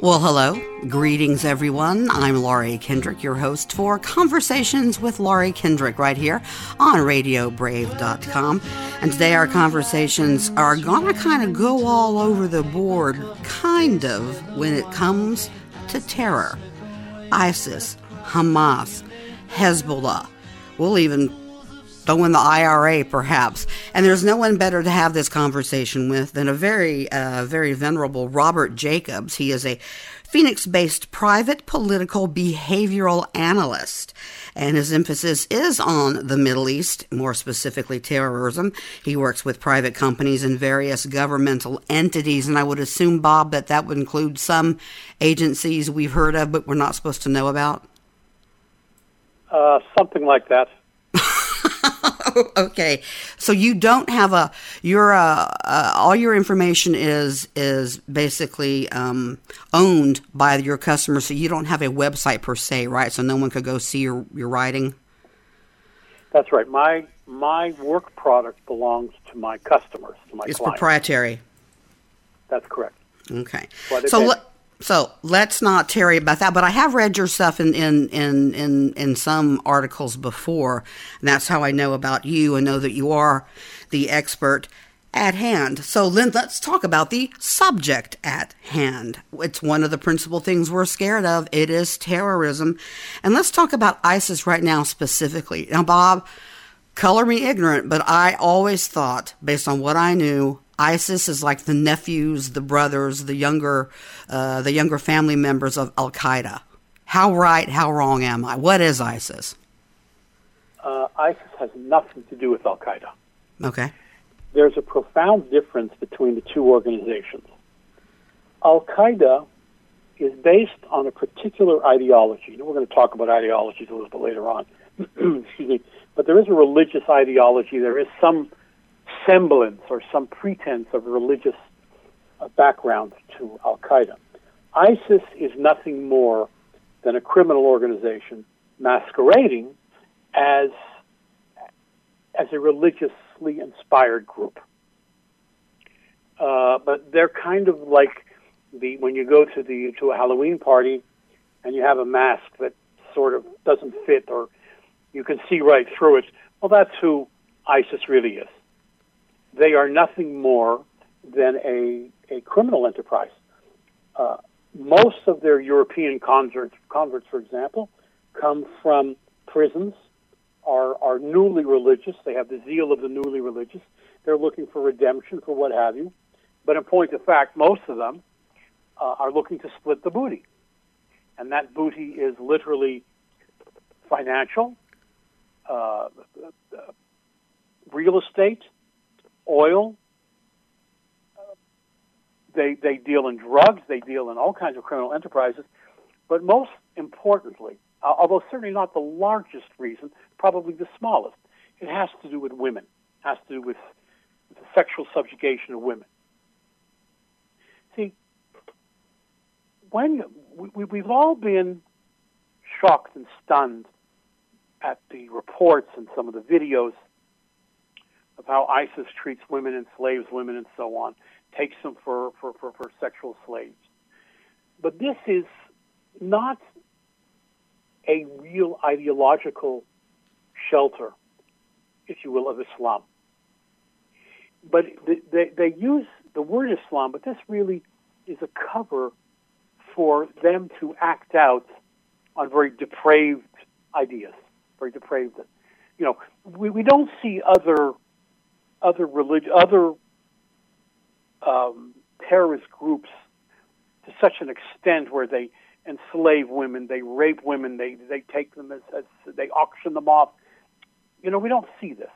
Well, hello. Greetings, everyone. I'm Laurie Kendrick, your host for Conversations with Laurie Kendrick, right here on RadioBrave.com. And today our conversations are going to kind of go all over the board, kind of, when it comes to terror. ISIS, Hamas, Hezbollah. We'll even throw in the IRA, perhaps. And there's no one better to have this conversation with than a very, uh, very venerable Robert Jacobs. He is a Phoenix based private political behavioral analyst. And his emphasis is on the Middle East, more specifically terrorism. He works with private companies and various governmental entities. And I would assume, Bob, that that would include some agencies we've heard of but we're not supposed to know about? Uh, something like that. okay, so you don't have a your uh, uh, all your information is is basically um, owned by your customers, so you don't have a website per se, right? So no one could go see your your writing. That's right. My my work product belongs to my customers, to my it's clients. proprietary. That's correct. Okay, so. So let's not tarry about that. But I have read your stuff in in in in, in some articles before, and that's how I know about you and know that you are the expert at hand. So then let's talk about the subject at hand. It's one of the principal things we're scared of. It is terrorism. And let's talk about ISIS right now specifically. Now, Bob, color me ignorant, but I always thought, based on what I knew, ISIS is like the nephews, the brothers, the younger, uh, the younger family members of Al Qaeda. How right, how wrong am I? What is ISIS? Uh, ISIS has nothing to do with Al Qaeda. Okay. There's a profound difference between the two organizations. Al Qaeda is based on a particular ideology. we're going to talk about ideologies a little bit later on. Excuse me. But there is a religious ideology. There is some semblance or some pretense of religious uh, background to Al Qaeda. ISIS is nothing more than a criminal organization masquerading as as a religiously inspired group. Uh, but they're kind of like the when you go to the to a Halloween party and you have a mask that sort of doesn't fit or you can see right through it. Well, that's who ISIS really is they are nothing more than a, a criminal enterprise. Uh, most of their European converts, converts, for example, come from prisons, are, are newly religious. They have the zeal of the newly religious. They're looking for redemption, for what have you. But in point of fact, most of them uh, are looking to split the booty. And that booty is literally financial, uh, real estate, oil. They, they deal in drugs, they deal in all kinds of criminal enterprises. But most importantly, although certainly not the largest reason, probably the smallest, it has to do with women, it has to do with the sexual subjugation of women. See, when we, we've all been shocked and stunned at the reports and some of the videos of how ISIS treats women, and enslaves women, and so on, takes them for, for, for, for sexual slaves. But this is not a real ideological shelter, if you will, of Islam. But they, they use the word Islam, but this really is a cover for them to act out on very depraved ideas, very depraved. You know, we, we don't see other other religion, other um, terrorist groups to such an extent where they enslave women, they rape women, they they take them as, as they auction them off. You know, we don't see this.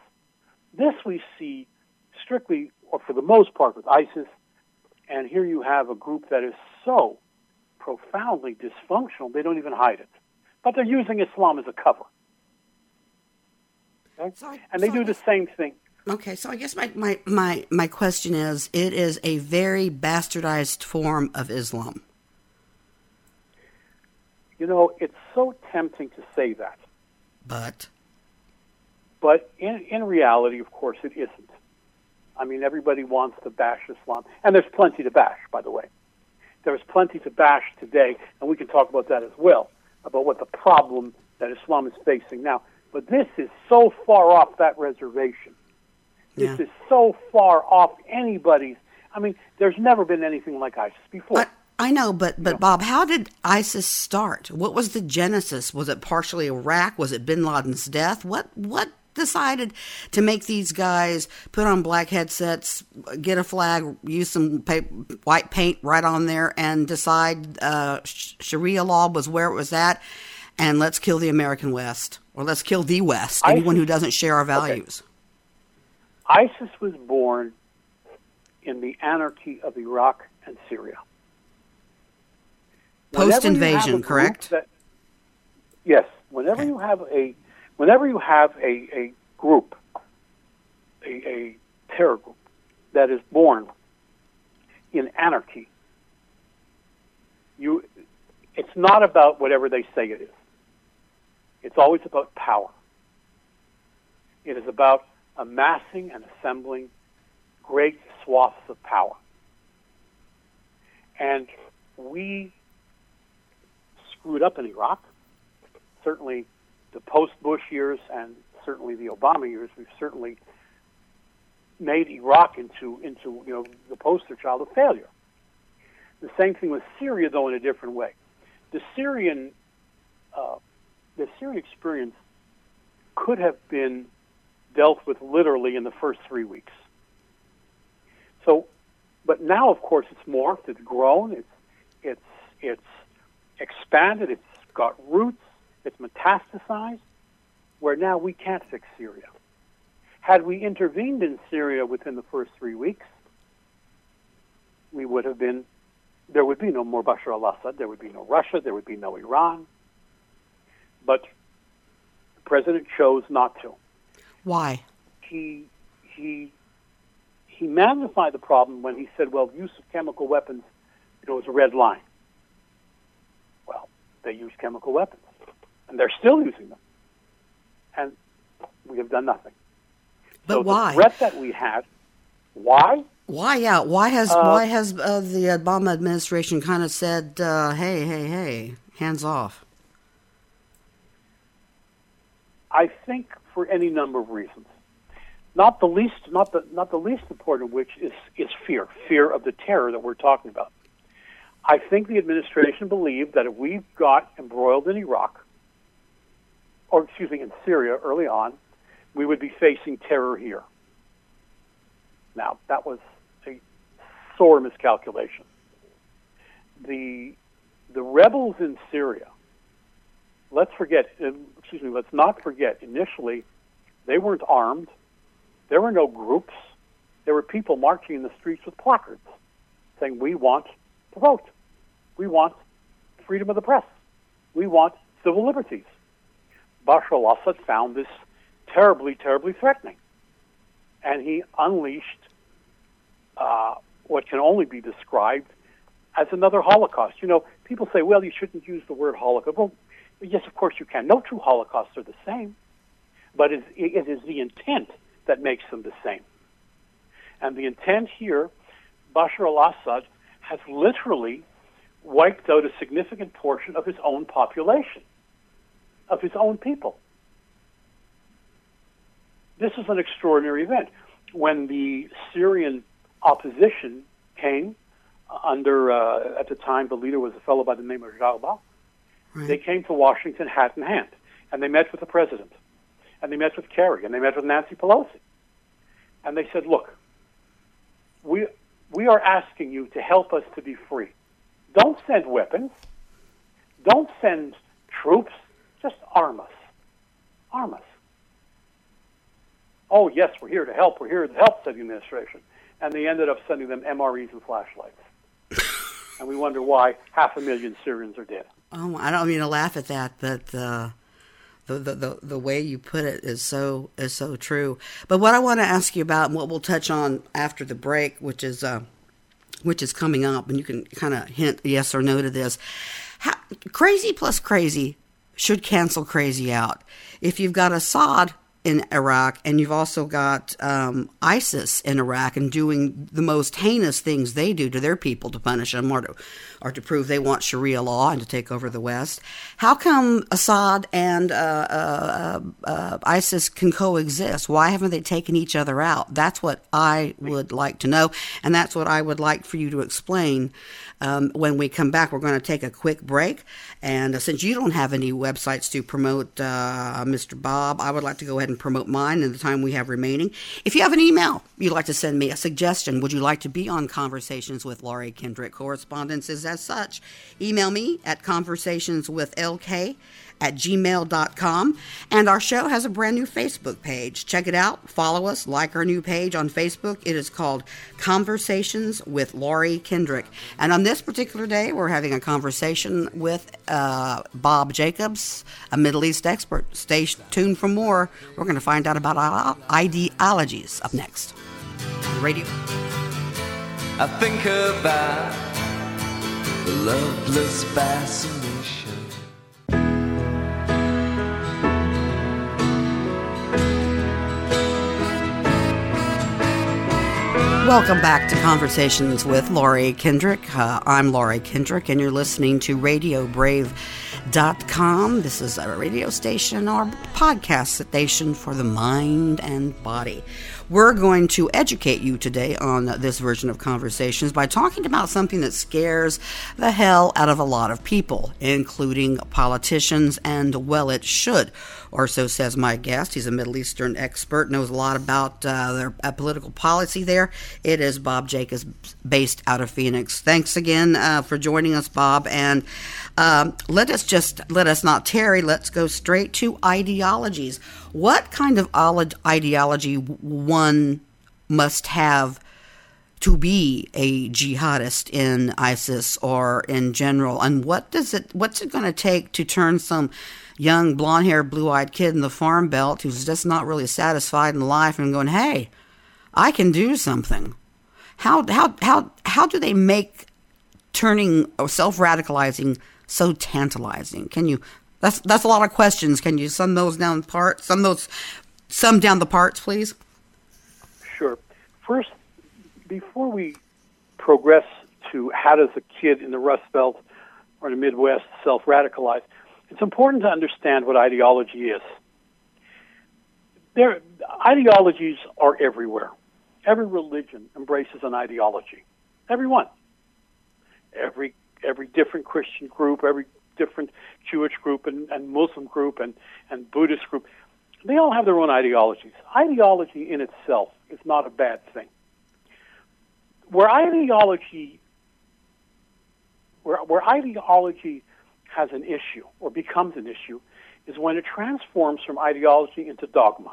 This we see strictly, or for the most part, with ISIS. And here you have a group that is so profoundly dysfunctional, they don't even hide it. But they're using Islam as a cover. Okay? And they do the same thing. Okay, so I guess my, my, my, my question is it is a very bastardized form of Islam. You know, it's so tempting to say that. But? But in, in reality, of course, it isn't. I mean, everybody wants to bash Islam. And there's plenty to bash, by the way. there is plenty to bash today, and we can talk about that as well, about what the problem that Islam is facing now. But this is so far off that reservation. This Yeah. is so far off anybody's. I mean, there's never been anything like ISIS before. I, I know, but but Bob, how did ISIS start? What was the genesis? Was it partially Iraq? Was it Bin Laden's death? What what decided to make these guys put on black headsets, get a flag, use some pa- white paint right on there, and decide uh, sh- Sharia law was where it was at, and let's kill the American West, or let's kill the West, anyone who doesn't share our values. ISIS was born in the anarchy of Iraq and Syria. Whenever you have a Post-invasion, correct? that- yes. Whenever you have a, whenever you have a, a group, a, a terror group that is born in anarchy, you, it's not about whatever they say it is. It's always about power. It is about amassing and assembling great swaths of power. And we screwed up in Iraq. Certainly, the post Bush years and certainly the Obama years, we've certainly made Iraq into, into you know, the poster child of failure. The same thing with Syria, though, in a different way. The Syrian, uh, the Syrian experience could have been dealt with literally in the first three weeks. So, but now, of course, it's morphed, it's grown, it's it's it's expanded, it's got roots, it's metastasized, where now we can't fix Syria. Had we intervened in Syria within the first three weeks, we would have been there would be no more Bashar al-Assad, there would be no Russia, there would be no Iran. But the president chose not to Why? he he he magnified the problem when he said, "Well, use of chemical weapons, you know, is a red line." Well, they use chemical weapons, and they're still using them, and we have done nothing. But so why? The threat that we have. Why? Why? Yeah. Why has Uh, why has uh, the Obama administration kind of said, uh, "Hey, hey, hey, hands off"? I think for any number of reasons. Not the least, not the not the least important of which is is fear, fear of the terror that we're talking about. I think the administration believed that if we got embroiled in Iraq, or excuse me, in Syria early on, we would be facing terror here. Now that was a sore miscalculation. The the rebels in Syria let's forget, excuse me, let's not forget, initially, they weren't armed. There were no groups. There were people marching in the streets with placards saying, We want to vote. We want freedom of the press. We want civil liberties. Bashar al Assad found this terribly, terribly threatening. And he unleashed uh, what can only be described as another Holocaust. You know, people say, well, you shouldn't use the word Holocaust. Well, Yes, of course you can. No two Holocausts are the same, but it, is the intent that makes them the same. And the intent here, Bashar al-Assad has literally wiped out a significant portion of his own population, of his own people. This is an extraordinary event. When the Syrian opposition came under, uh, at the time, the leader was a fellow by the name of Jarba, Right. they came to Washington hat in hand, and they met with the president, and they met with Kerry, and they met with Nancy Pelosi, and they said, "Look, we we are asking you to help us to be free. Don't send weapons. Don't send troops. Just arm us. Arm us." Oh yes, we're here to help. We're here to help," said the administration, and they ended up sending them MREs and flashlights, and we wonder why half a million Syrians are dead. Oh, I don't mean to laugh at that, but the, the the the way you put it is so is so true. But what I want to ask you about, and what we'll touch on after the break, which is uh, which is coming up, and you can kind of hint yes or no to this. How, crazy plus crazy should cancel crazy out. If you've got Assad in Iraq, and you've also got um, ISIS in Iraq and doing the most heinous things they do to their people to punish them or to, or to prove they want Sharia law and to take over the West. How come Assad and uh, uh, uh, ISIS can coexist? Why haven't they taken each other out? That's what I would like to know, and that's what I would like for you to explain. Um, when we come back, we're going to take a quick break. And uh, since you don't have any websites to promote, uh, Mr. Bob, I would like to go ahead and promote mine in the time we have remaining. If you have an email you'd like to send me, a suggestion, would you like to be on Conversations with Laurie Kendrick? Correspondence is as such. Email me at conversationswithlk at gmail.com. And our show has a brand new Facebook page. Check it out. Follow us. Like our new page on Facebook. It is called Conversations with Laurie Kendrick. And on this particular day, we're having a conversation with uh, Bob Jacobs, a Middle East expert. Stay tuned for more. We're going to find out about our ideologies up next. Radio. I think about the loveless fascination Welcome back to Conversations with Laurie Kendrick. Uh, I'm Laurie Kendrick, and you're listening to RadioBrave.com. This is a radio station or podcast station for the mind and body. We're going to educate you today on this version of Conversations by talking about something that scares the hell out of a lot of people, including politicians, and well, it should. Or so says my guest. He's a Middle Eastern expert, knows a lot about uh, their uh, political policy there. It is Bob Jacobs, based out of Phoenix. Thanks again uh, for joining us, Bob. And um, let us just let us not tarry. Let's go straight to ideologies. What kind of ideology one must have to be a jihadist in ISIS or in general? And what does it? What's it going to take to turn some young blonde-haired, blue-eyed kid in the farm belt who's just not really satisfied in life and going, "Hey, I can do something." How how how how do they make turning or self-radicalizing so tantalizing? Can you? That's that's a lot of questions. Can you sum those down parts? Sum those sum down the parts, please. Sure. First, before we progress to how does a kid in the Rust Belt or the Midwest self-radicalize, it's important to understand what ideology is. There, ideologies are everywhere. Every religion embraces an ideology. Everyone. Every every different Christian group, every different Jewish group and, and Muslim group and, and Buddhist group, they all have their own ideologies. Ideology in itself is not a bad thing. Where ideology where, where ideology has an issue or becomes an issue is when it transforms from ideology into dogma.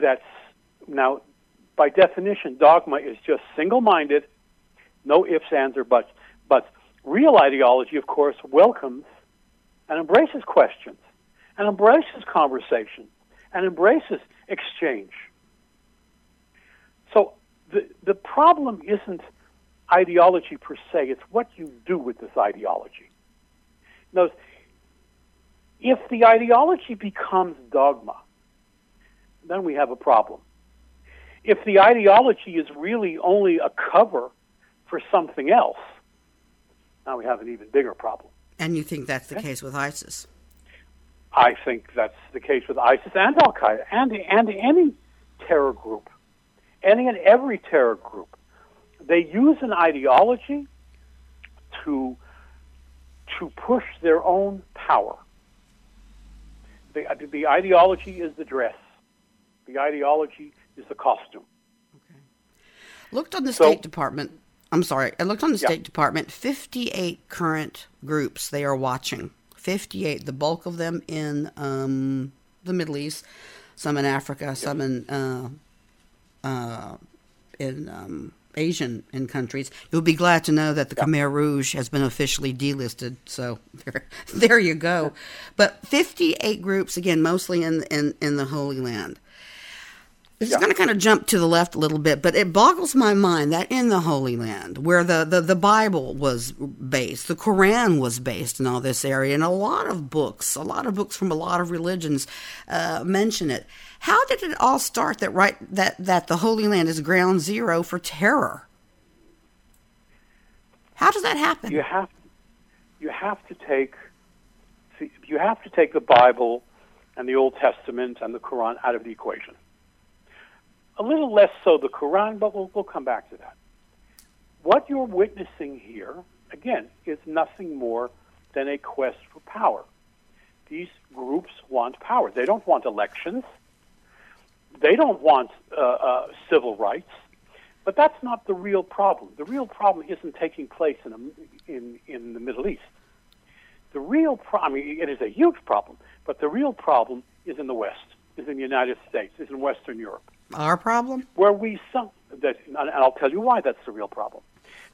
That's now, by definition, dogma is just single minded no ifs, ands, or buts. But real ideology, of course, welcomes and embraces questions, and embraces conversation, and embraces exchange. So the, the problem isn't ideology per se, it's what you do with this ideology. Notice, if the ideology becomes dogma, then we have a problem. If the ideology is really only a cover for something else, now we have an even bigger problem. And you think that's the okay? case with ISIS? I think that's the case with ISIS and Al Qaeda and, and any terror group, any and every terror group. They use an ideology to, to push their own power. The, the ideology is the dress, the ideology is the costume. Okay. Looked on the so, State Department I'm sorry. I looked on the State Department. 58 current groups they are watching. 58. The bulk of them in um, the Middle East, some in Africa, some in uh, uh, in um, Asian in countries. You'll be glad to know that the Khmer Rouge has been officially delisted. So there, there you go. But 58 groups again, mostly in in in the Holy Land. It's yeah. going to kind of jump to the left a little bit, but it boggles my mind that in the Holy Land, where the, the, the Bible was based, the Quran was based in all this area, and a lot of books, a lot of books from a lot of religions uh, mention it. How did it all start that right that, that the Holy Land is ground zero for terror? How does that happen? You have you have to take you have to take the Bible and the Old Testament and the Quran out of the equation. A little less so the Quran, but we'll, we'll come back to that. What you're witnessing here, again, is nothing more than a quest for power. These groups want power. They don't want elections. They don't want uh, uh, civil rights. But that's not the real problem. The real problem isn't taking place in, a, in, in the Middle East. The real problem, I mean, it is a huge problem, but the real problem is in the West, is in the United States, is in Western Europe. Our problem? Where we some that, and I'll tell you why that's the real problem.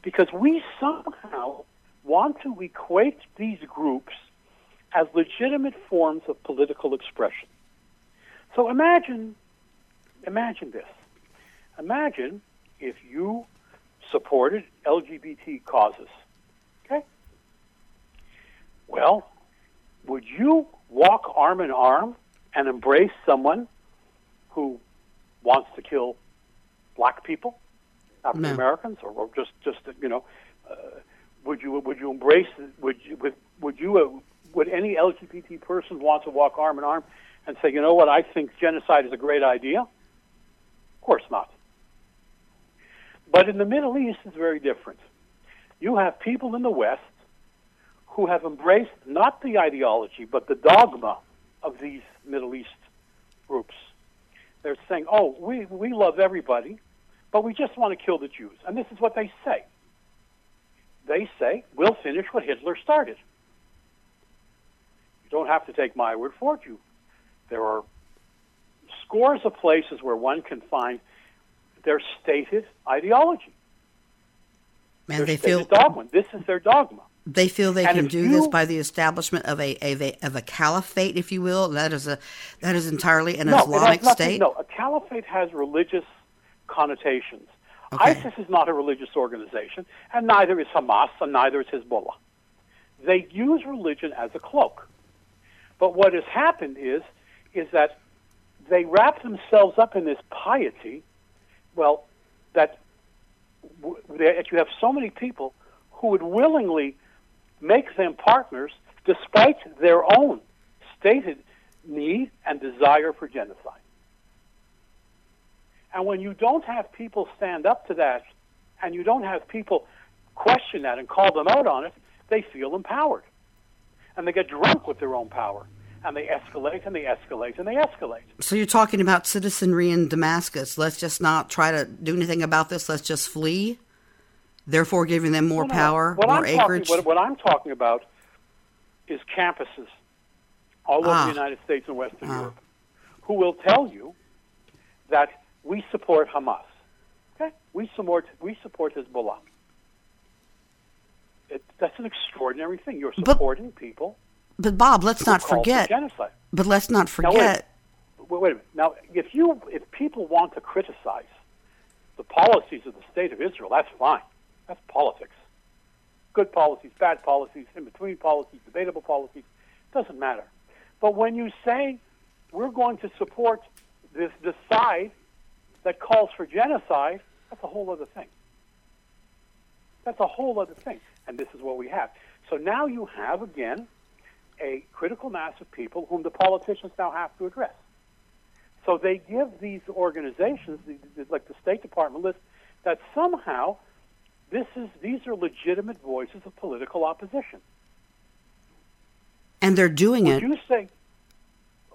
Because we somehow want to equate these groups as legitimate forms of political expression. So imagine, imagine this. Imagine if you supported LGBT causes. Okay? Well, would you walk arm in arm and embrace someone who wants to kill black people, African Americans, or, or, just just you know, uh, would you would you embrace would you would would you uh, would any LGBT person want to walk arm in arm and say, you know what, I think genocide is a great idea? Of course not. But in the Middle East, it's very different. You have people in the West who have embraced not the ideology, but the dogma of these Middle East groups. They're saying, oh, we, we love everybody, but we just want to kill the Jews. And this is what they say. They say, we'll finish what Hitler started. You don't have to take my word for it. You, there are scores of places where one can find their stated ideology. And their they feel dogma. This is their dogma. They feel they and can do you, this by the establishment of a, a, of a caliphate, if you will. That is a that is entirely an no, Islamic nothing, state. No, a caliphate has religious connotations. Okay. ISIS is not a religious organization, and neither is Hamas, and neither is Hezbollah. They use religion as a cloak. But what has happened is is that they wrap themselves up in this piety well, that, that you have so many people who would willingly make them partners despite their own stated need and desire for genocide. And when you don't have people stand up to that, and you don't have people question that and call them out on it, they feel empowered. And they get drunk with their own power and they escalate and they escalate and they escalate. So you're talking about citizenry in Damascus. Let's just not try to do anything about this. Let's just flee. Therefore, giving them more no, no. power, what more I'm acreage. Talking, what, what, I'm talking about is campuses all over ah. the United States and Western ah. Europe who will tell you that we support Hamas. Okay, we support we support Hezbollah. It, that's an extraordinary thing. You're supporting but, people but Bob, let's not forget. genocide. But let's not forget. Now, wait, wait a minute. Now, if you if people want to criticize the policies of the state of Israel, that's fine. That's politics. Good policies, bad policies, in between policies, debatable policies, doesn't matter. But when you say we're going to support this, this side that calls for genocide, that's a whole other thing. That's a whole other thing. And this is what we have. So now you have, again, a critical mass of people whom the politicians now have to address. So they give these organizations, like the State Department list, that somehow this is these are legitimate voices of political opposition. And they're doing would it. Would you say?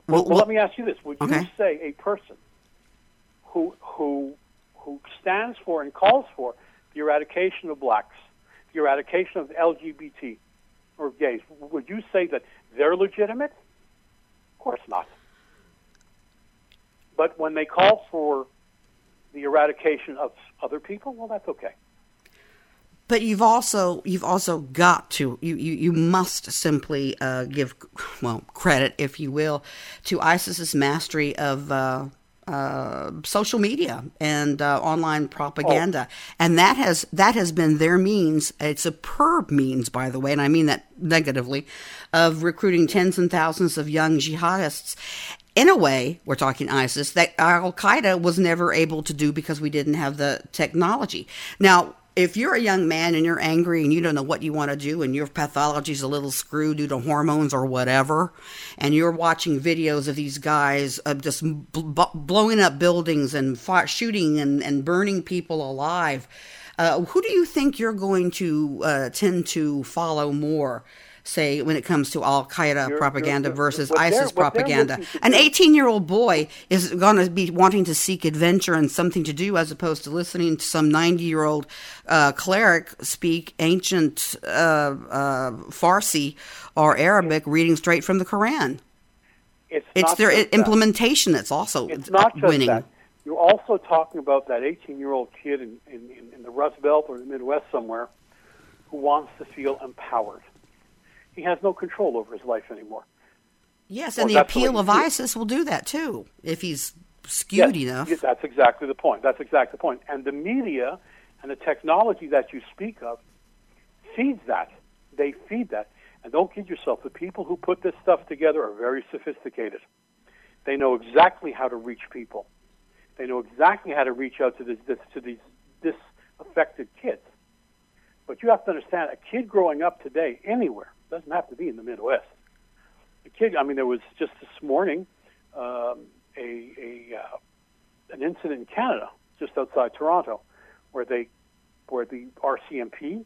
Well, well, let me ask you this: Would okay. you say a person who who who stands for and calls for the eradication of blacks, the eradication of LGBT, or gays, would you say that they're legitimate? Of course not. But when they call for the eradication of other people, well, that's okay. But you've also you've also got to you you, you must simply uh, give well credit, if you will, to ISIS's mastery of uh, uh, social media and uh, online propaganda, oh. and that has that has been their means. It's a superb means, by the way, and I mean that negatively, of recruiting tens and thousands of young jihadists. In a way, we're talking ISIS that Al Qaeda was never able to do because we didn't have the technology. Now, if you're a young man and you're angry and you don't know what you want to do and your pathology's a little screwed due to hormones or whatever, and you're watching videos of these guys uh, just b- blowing up buildings and shooting and, and burning people alive, uh, who do you think you're going to uh, tend to follow more? Say, when it comes to Al Qaeda propaganda you're, versus ISIS propaganda. An 18 year old boy is going to be wanting to seek adventure and something to do as opposed to listening to some 90 year old uh, cleric speak ancient uh, uh, Farsi or Arabic reading straight from the Quran. It's, it's their implementation that. that's also it's not just winning. That. You're also talking about that 18 year old kid in, in, in the Rust Belt or the Midwest somewhere who wants to feel empowered he has no control over his life anymore. Yes, and or the appeal the of ISIS will do that too if he's skewed yes, enough. That's exactly the point. That's exactly the point. And the media and the technology that you speak of feeds that. They feed that. And don't kid yourself. The people who put this stuff together are very sophisticated. They know exactly how to reach people. They know exactly how to reach out to this, this to these disaffected kids. But you have to understand, a kid growing up today anywhere doesn't have to be in the Midwest. The kid, I mean, there was just this morning um, a, a uh, an incident in Canada, just outside Toronto, where they, where the RCMP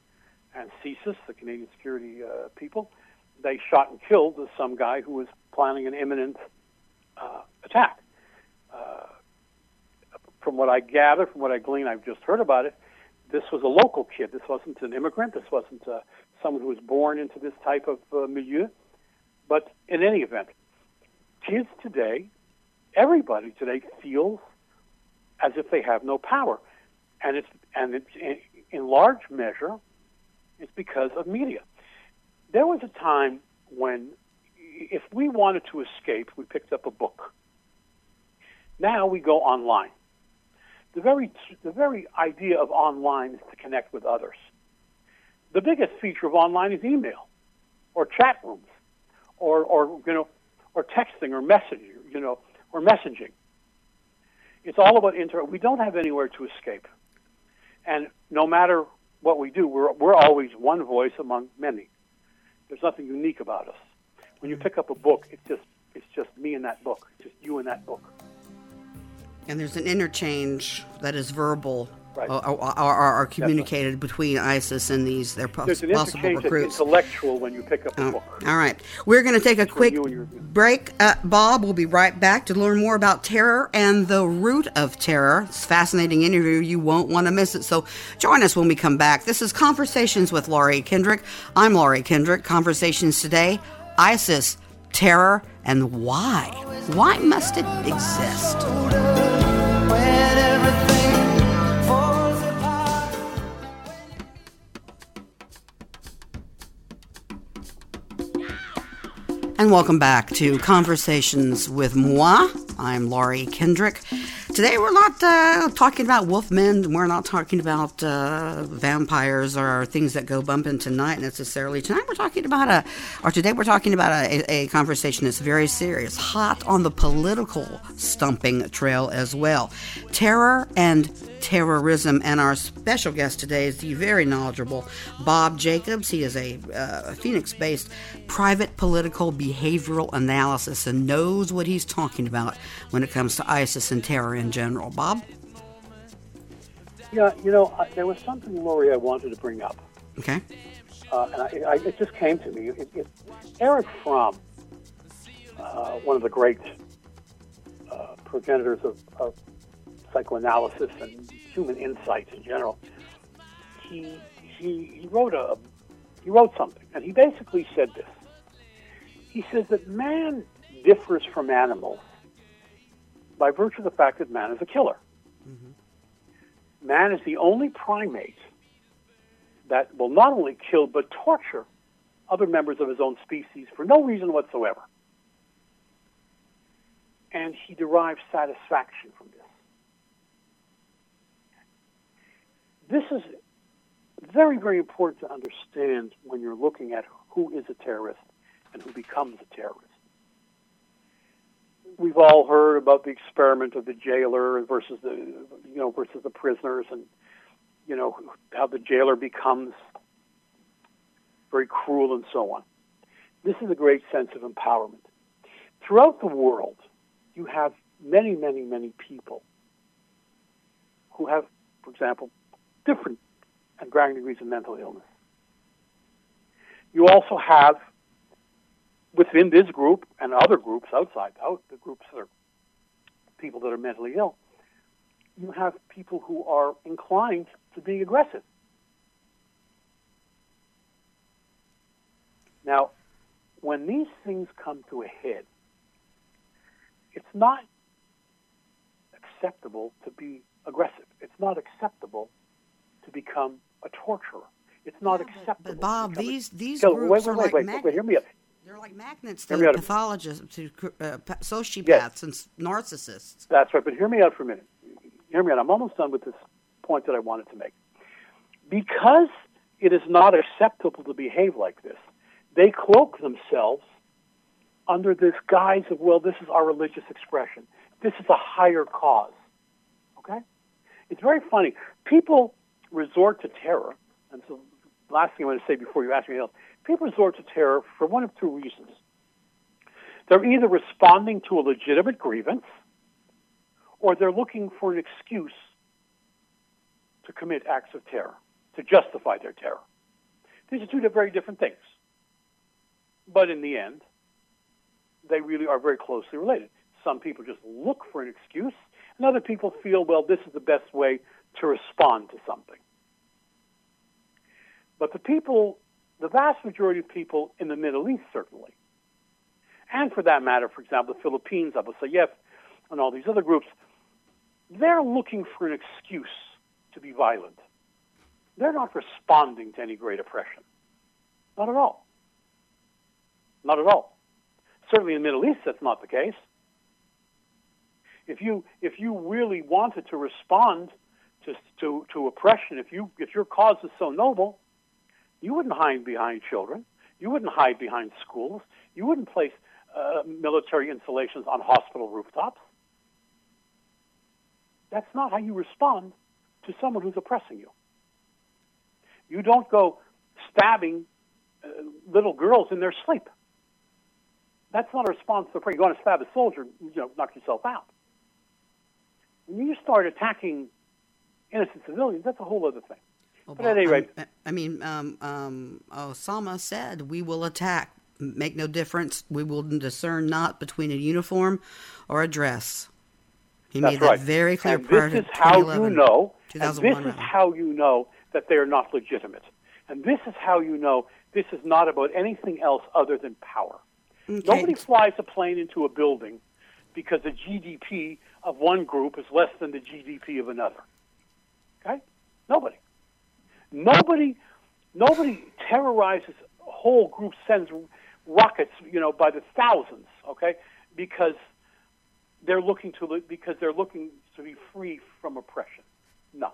and CSIS, the Canadian Security uh, people, they shot and killed some guy who was planning an imminent uh, attack. Uh, from what I gather, from what I glean, I've just heard about it. This was a local kid. This wasn't an immigrant. This wasn't uh, someone who was born into this type of uh, milieu. But in any event, kids today, everybody today feels as if they have no power, and it's and it's in, in large measure, it's because of media. There was a time when, if we wanted to escape, we picked up a book. Now we go online. The very the very idea of online is to connect with others. The biggest feature of online is email, or chat rooms, or, or you know, or texting, or messaging, you know, or messaging. It's all about internet. We don't have anywhere to escape, and no matter what we do, we're we're always one voice among many. There's nothing unique about us. When you mm. pick up a book, it's just it's just me in that book, it's just you in that book. And there's an interchange that is verbal right. are, are, are communicated between ISIS and these their There's an possible recruits. intellectual when you pick up a oh, book. All right, we're going to take a quick break. Uh, Bob, we'll be right back to learn more about terror and the root of terror. It's a fascinating interview. You won't want to miss it. So join us when we come back. This is Conversations with Laurie Kendrick. I'm Laurie Kendrick. Conversations today: ISIS, terror, and why? Why must it exist? And welcome back to Conversations with Moi. I'm Laurie Kendrick. Today we're not uh, talking about wolfmen. We're not talking about uh, vampires or things that go bump into night necessarily. Tonight we're talking about a, or today we're talking about a, a conversation that's very serious, hot on the political stumping trail as well. Terror and terrorism. And our special guest today is the very knowledgeable Bob Jacobs. He is a uh, Phoenix based private political behavioral analysis and knows what he's talking about when it comes to ISIS and terror in general. Bob? Yeah, you know, I, there was something, Laurie, I wanted to bring up. Okay. Uh, and I, I, it just came to me. It, it, Erich Fromm, uh, one of the great uh, progenitors of, of psychoanalysis and human insights in general, he, he, he wrote a he wrote something, and he basically said this. He says that man differs from animals by virtue of the fact that man is a killer. Mm-hmm. Man is the only primate that will not only kill but torture other members of his own species for no reason whatsoever. and he derives satisfaction from this. Is very, very important to understand when you're looking at who is a terrorist and who becomes a terrorist. We've all heard about the experiment of the jailer versus the you know versus the prisoners, and you know how the jailer becomes very cruel and so on. This is a great sense of empowerment. Throughout the world, you have many, many, many people who have, for example, different and varying degrees of mental illness. You also have, within this group and other groups outside, out the groups that are people that are mentally ill, you have people who are inclined to being aggressive. Now, when these things come to a head, it's not acceptable to be aggressive. It's not acceptable to become a torturer. It's not Yeah, acceptable. But Bob, become a- these these So, groups wait, are wait, like wait, wait, magnets. wait, hear me out. They're like magnets to pathologists, to uh, sociopaths Yes. and narcissists. That's right, but hear me out for a minute. Hear me out. I'm almost done with this point that I wanted to make. Because it is not acceptable to behave like this, they cloak themselves under this guise of, well, this is our religious expression. This is a higher cause. Okay? It's very funny. People resort to terror, and so last thing I want to say before you ask me else, people resort to terror for one of two reasons. They're either responding to a legitimate grievance, or they're looking for an excuse to commit acts of terror, to justify their terror. These are two very different things. But in the end, they really are very closely related. Some people just look for an excuse, and other people feel, well, this is the best way to respond to something. But the people, the vast majority of people in the Middle East, certainly, and for that matter, for example, the Philippines, Abu Sayyaf, and all these other groups, they're looking for an excuse to be violent. They're not responding to any great oppression. Not at all. Not at all. Certainly in the Middle East, that's not the case. If you if you really wanted to respond to to, to oppression, if you if your cause is so noble, you wouldn't hide behind children. You wouldn't hide behind schools. You wouldn't place uh, military installations on hospital rooftops. That's not how you respond to someone who's oppressing you. You don't go stabbing uh, little girls in their sleep. That's not a response to oppression. You want to stab a soldier, you know, knock yourself out. When you start attacking innocent civilians, that's a whole other thing. Well, But at any rate- um, I mean, um, um, Osama said, "We will attack. Make no difference. We will discern not between a uniform or a dress." He That's made that right. very clear and prior this is how you know. And 2001 this is how you know that they are not legitimate. And this is how you know this is not about anything else other than power. Okay. Nobody flies a plane into a building because the GDP of one group is less than the GDP of another. Okay? Nobody. Nobody. Nobody terrorizes whole groups, sends rockets, you know, by the thousands. Okay, because they're looking to because they're looking to be free from oppression. No.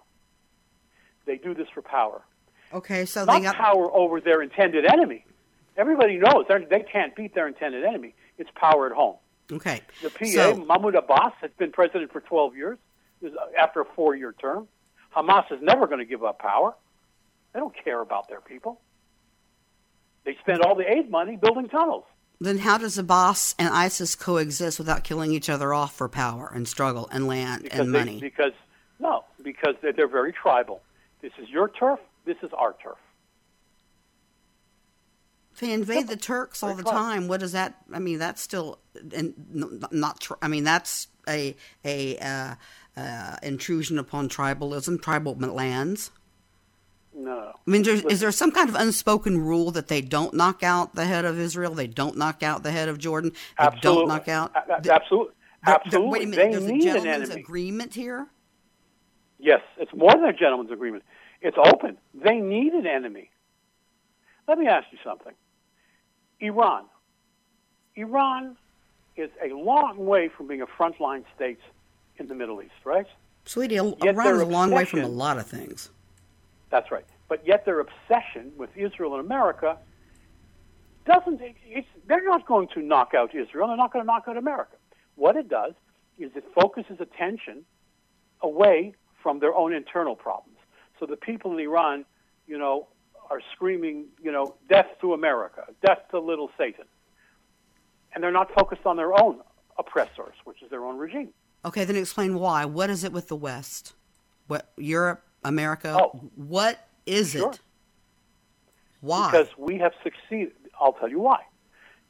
They do this for power, Okay, so not they got power over their intended enemy. Everybody knows they're- can't beat their intended enemy. It's power at home. okay. The PA, So- Mahmoud Abbas, has been president for 12 years after a four year term. Hamas is never going to give up power. They don't care about their people. They spend all the aid money building tunnels. Then how does Abbas and ISIS coexist without killing each other off for power and struggle and land Because and they- money? because no, because they're, they're very tribal. This is your turf. This is our turf. They invade the Turks all the time. What is that? I mean, that's still and not. I mean, that's a a uh, uh, intrusion upon tribalism, tribal lands. No, I mean, there's, is there some kind of unspoken rule that they don't knock out the head of Israel? They don't knock out the head of Jordan. They absolutely. don't knock out. A- a- the- absolutely. absolutely. wait a minute. they there's a need an gentleman's enemy. agreement here. Yes, it's more than a gentleman's agreement. It's open. They need an enemy. Let me ask you something. Iran. Iran is a long way from being a frontline state in the Middle East, right? Sweetie, Iran is a long way from a lot of things. That's right. But yet their obsession with Israel and America doesn't. They're not going to knock out Israel. They're not going to knock out America. What it does is it focuses attention away from their own internal problems. So the people in Iran, you know, are screaming, you know, death to America, death to little Satan. And they're not focused on their own oppressors, which is their own regime. Okay, then explain why. What is it with the West? What Europe, America? Oh. what is Sure. it? Why? Because we have succeeded. I'll tell you why.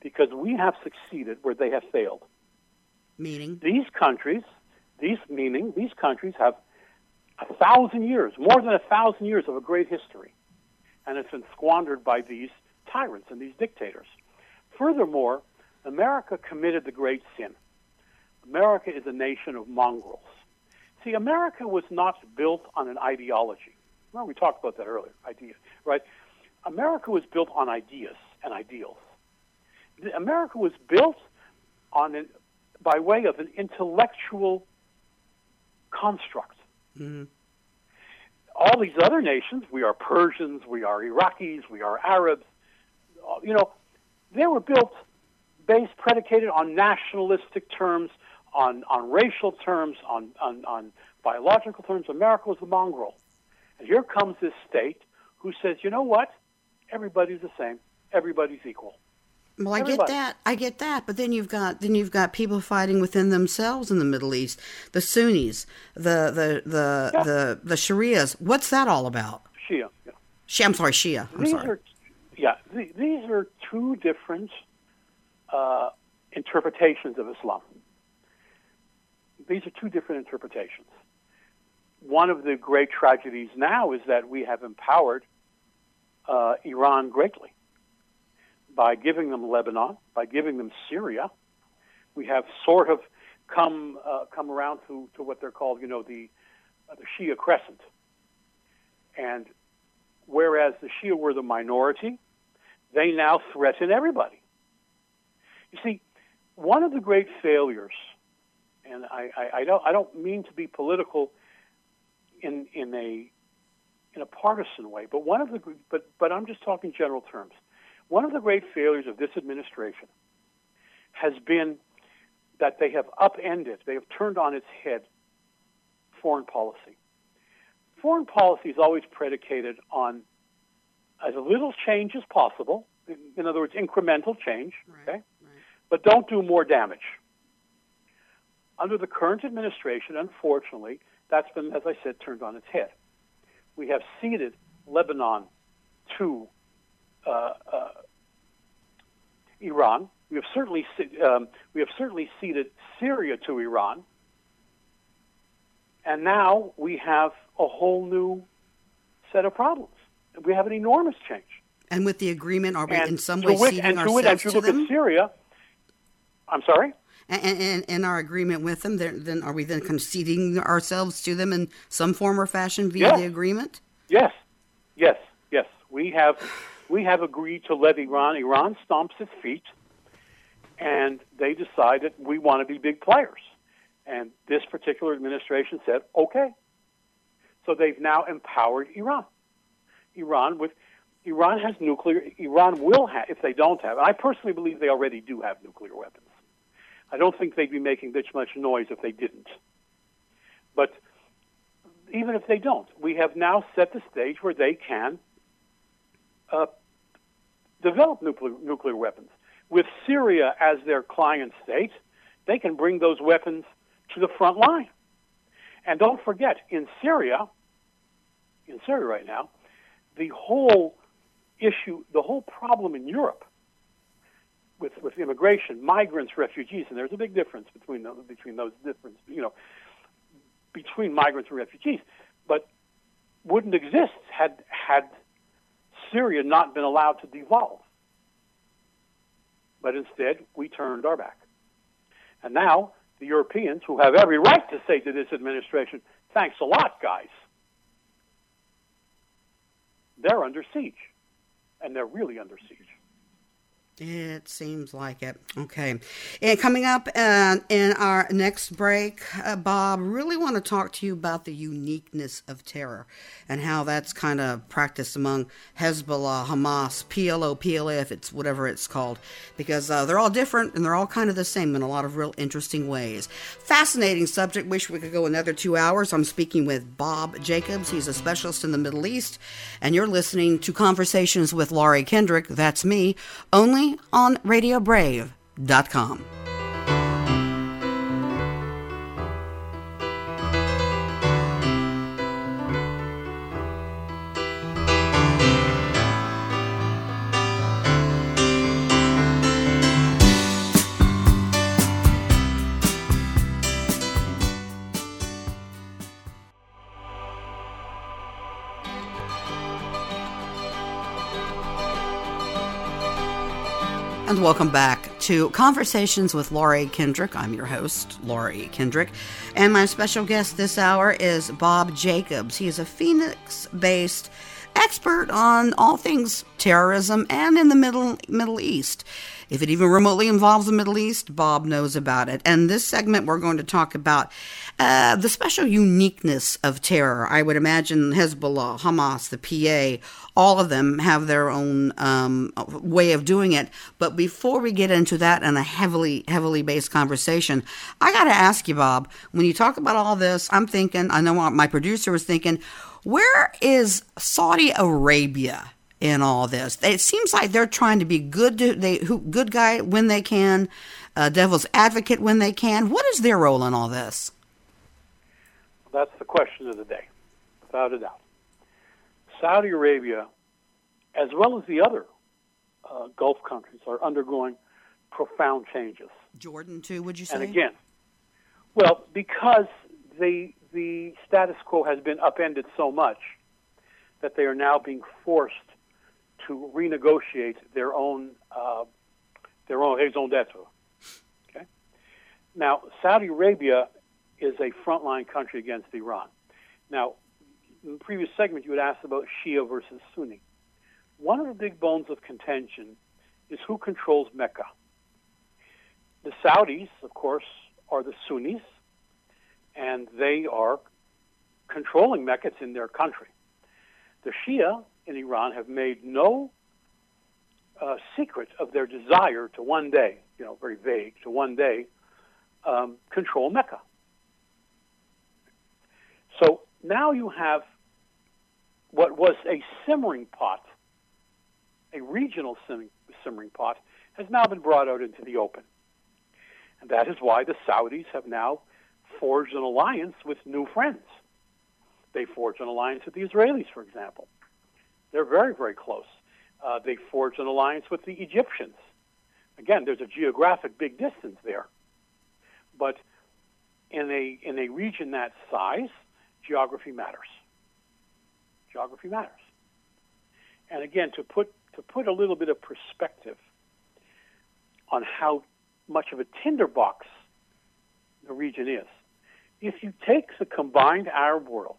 Because we have succeeded where they have failed. Meaning, These countries, these meaning, these countries have a thousand years, more than a thousand years of a great history. And it's been squandered by these tyrants and these dictators. Furthermore, America committed the great sin. America is a nation of mongrels. See, America was not built on an ideology. Well, we talked about that earlier, idea, right? America was built on ideas and ideals. America was built on an, by way of an intellectual construct. Mhm. All these other nations, we are Persians, we are Iraqis, we are Arabs, uh, you know, they were built based, predicated on nationalistic terms, on, on racial terms, on, on, on biological terms. America was the mongrel. And here comes this state who says, you know what? Everybody's the same. Everybody's equal. well, I get that. I get that. But then you've got then you've got people fighting within themselves in the Middle East. The Sunnis, the the the Yeah. the, the Sharias. What's that all about? Shia. Yeah. Shia, I'm sorry, Shia. I'm these sorry. are, yeah, th- these are two different uh, interpretations of Islam. These are two different interpretations. One of the great tragedies now is that we have empowered uh, Iran greatly by giving them Lebanon, by giving them Syria. We have sort of come uh, come around to, to what they're called, you know, the uh, the Shia Crescent, and whereas the Shia were the minority, they now threaten everybody. You see, one of the great failures, and I, I, I don't I don't mean to be political in in a in a partisan way, but one of the but but I'm just talking general terms. One of the great failures of this administration has been that they have upended, they have turned on its head foreign policy. Foreign policy is always predicated on as little change as possible. In, in other words, incremental change. Okay, right. but don't do more damage. Under the current administration, unfortunately, that's been, as I said, turned on its head. We have ceded Lebanon to uh, uh, Iran. We have certainly um, we have certainly ceded Syria to Iran, and now we have a whole new set of problems. We have an enormous change. And with the agreement, are we And in some way which- ceding and to ourselves which- and to to look them? at Syria. I'm sorry. And, and, and our agreement with them, then are we then conceding ourselves to them in some form or fashion via Yes. the agreement? Yes, yes, yes. We have we have agreed to let Iran. Iran stomps its feet, and they decided we want to be big players. And this particular administration said, okay. So they've now empowered Iran. Iran with Iran has nuclear. Iran will have if they don't have. And I personally believe they already do have nuclear weapons. I don't think they'd be making this much noise if they didn't. But even if they don't, we have now set the stage where they can uh, develop nuclear, nuclear weapons. With Syria as their client state, they can bring those weapons to the front line. And don't forget, in Syria, in Syria right now, the whole issue, the whole problem in Europe with, with immigration, migrants, refugees, and there's a big difference between those, between those different, you know, between migrants and refugees, but wouldn't exist had had Syria not been allowed to devolve. But instead, we turned our back. And now the Europeans, who have every right to say to this administration, "Thanks a lot, guys," they're under siege, and they're really under siege. It seems like it. Okay. And coming up uh, in our next break, uh, Bob, really want to talk to you about the uniqueness of terror and how that's kind of practiced among Hezbollah, Hamas, PLO, PLF, it's whatever it's called, because uh, they're all different and they're all kind of the same in a lot of real interesting ways. Fascinating subject. Wish we could go another two hours. I'm speaking with Bob Jacobs. He's a specialist in the Middle East, and you're listening to Conversations with Laurie Kendrick. That's me, only on RadioBrave.com. and welcome back to Conversations with Laurie Kendrick. I'm your host, Laurie Kendrick, and my special guest this hour is Bob Jacobs. He is a Phoenix based expert on all things terrorism and in the Middle Middle East. If it even remotely involves the Middle East, Bob knows about it. And this segment, we're going to talk about uh, the special uniqueness of terror. I would imagine Hezbollah, Hamas, the PA, all of them have their own um, way of doing it. But before we get into that and a heavily, heavily based conversation, I got to ask you, Bob, when you talk about all this, I'm thinking, I know my producer was thinking, where is Saudi Arabia? In all this. It seems like they're trying to be good to they who good guy when they can, uh, devil's advocate when they can. What is their role in all this? That's the question of the day, without a doubt. Saudi Arabia, as well as the other uh, Gulf countries, are undergoing profound changes. Jordan too, would you say? And again, well, because the the status quo has been upended so much that they are now being forced to renegotiate their own uh, their own raison d'être. Okay. Now, Saudi Arabia is a frontline country against Iran. Now, in the previous segment, you had asked about Shia versus Sunni. One of the big bones of contention is who controls Mecca. The Saudis, of course, are the Sunnis, and they are controlling Mecca. It's in their country. The Shia in Iran have made no uh, secret of their desire to one day, you know, very vague, to one day um, control Mecca. So now you have what was a simmering pot, a regional simmering pot, has now been brought out into the open. And that is why the Saudis have now forged an alliance with new friends. They forged an alliance with the Israelis, for example. They're very, very close. Uh, they forged an alliance with the Egyptians. Again, there's a geographic big distance there. But in a, in a region that size, geography matters. Geography matters. And again, to put, to put a little bit of perspective on how much of a tinderbox the region is, if you take the combined Arab world,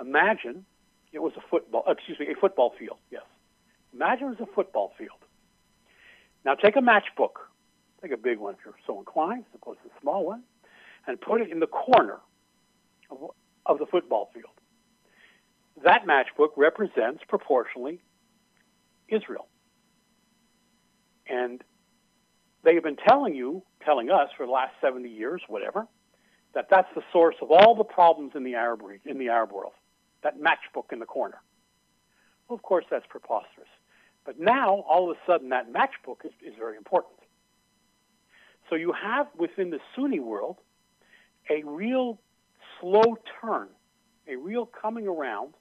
imagine it was a football, uh, excuse me, a football field, yes. Imagine it was a football field. Now take a matchbook, take a big one if you're so inclined, as opposed to a small one, and put it in the corner of, of the football field. That matchbook represents proportionally Israel. And they have been telling you, telling us for the last 70 years, whatever, that that's the source of all the problems in the Arab region, in the Arab world that matchbook in the corner. Well, of course, that's preposterous. But now, all of a sudden, that matchbook is, is very important. So you have within the Sunni world a real slow turn, a real coming around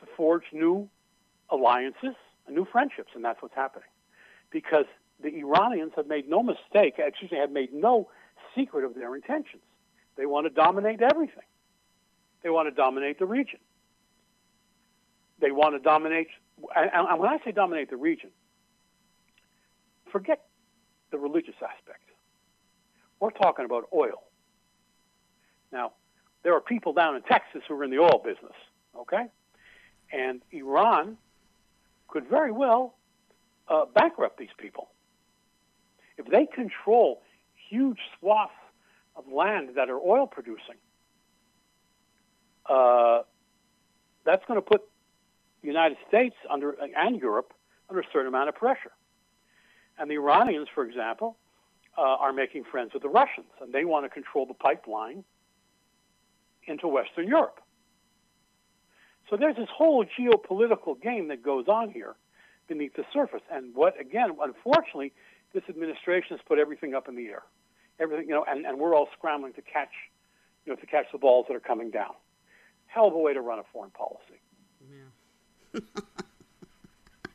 to forge new alliances and new friendships, and that's what's happening. Because the Iranians have made no mistake, excuse me, have made no secret of their intentions. They want to dominate everything. They want to dominate the region. They want to dominate, and when I say dominate the region, forget the religious aspect. We're talking about oil. Now, there are people down in Texas who are in the oil business, okay? And Iran could very well uh, bankrupt these people. If they control huge swaths of land that are oil producing, uh, that's going to put the United States under and Europe under a certain amount of pressure. And the Iranians, for example, uh, are making friends with the Russians, and they want to control the pipeline into Western Europe. So there's this whole geopolitical game that goes on here beneath the surface. And what, again, unfortunately, this administration has put everything up in the air. Everything, you know, and, and we're all scrambling to catch, you know, to catch the balls that are coming down. Hell of a way to run a foreign policy. Yeah.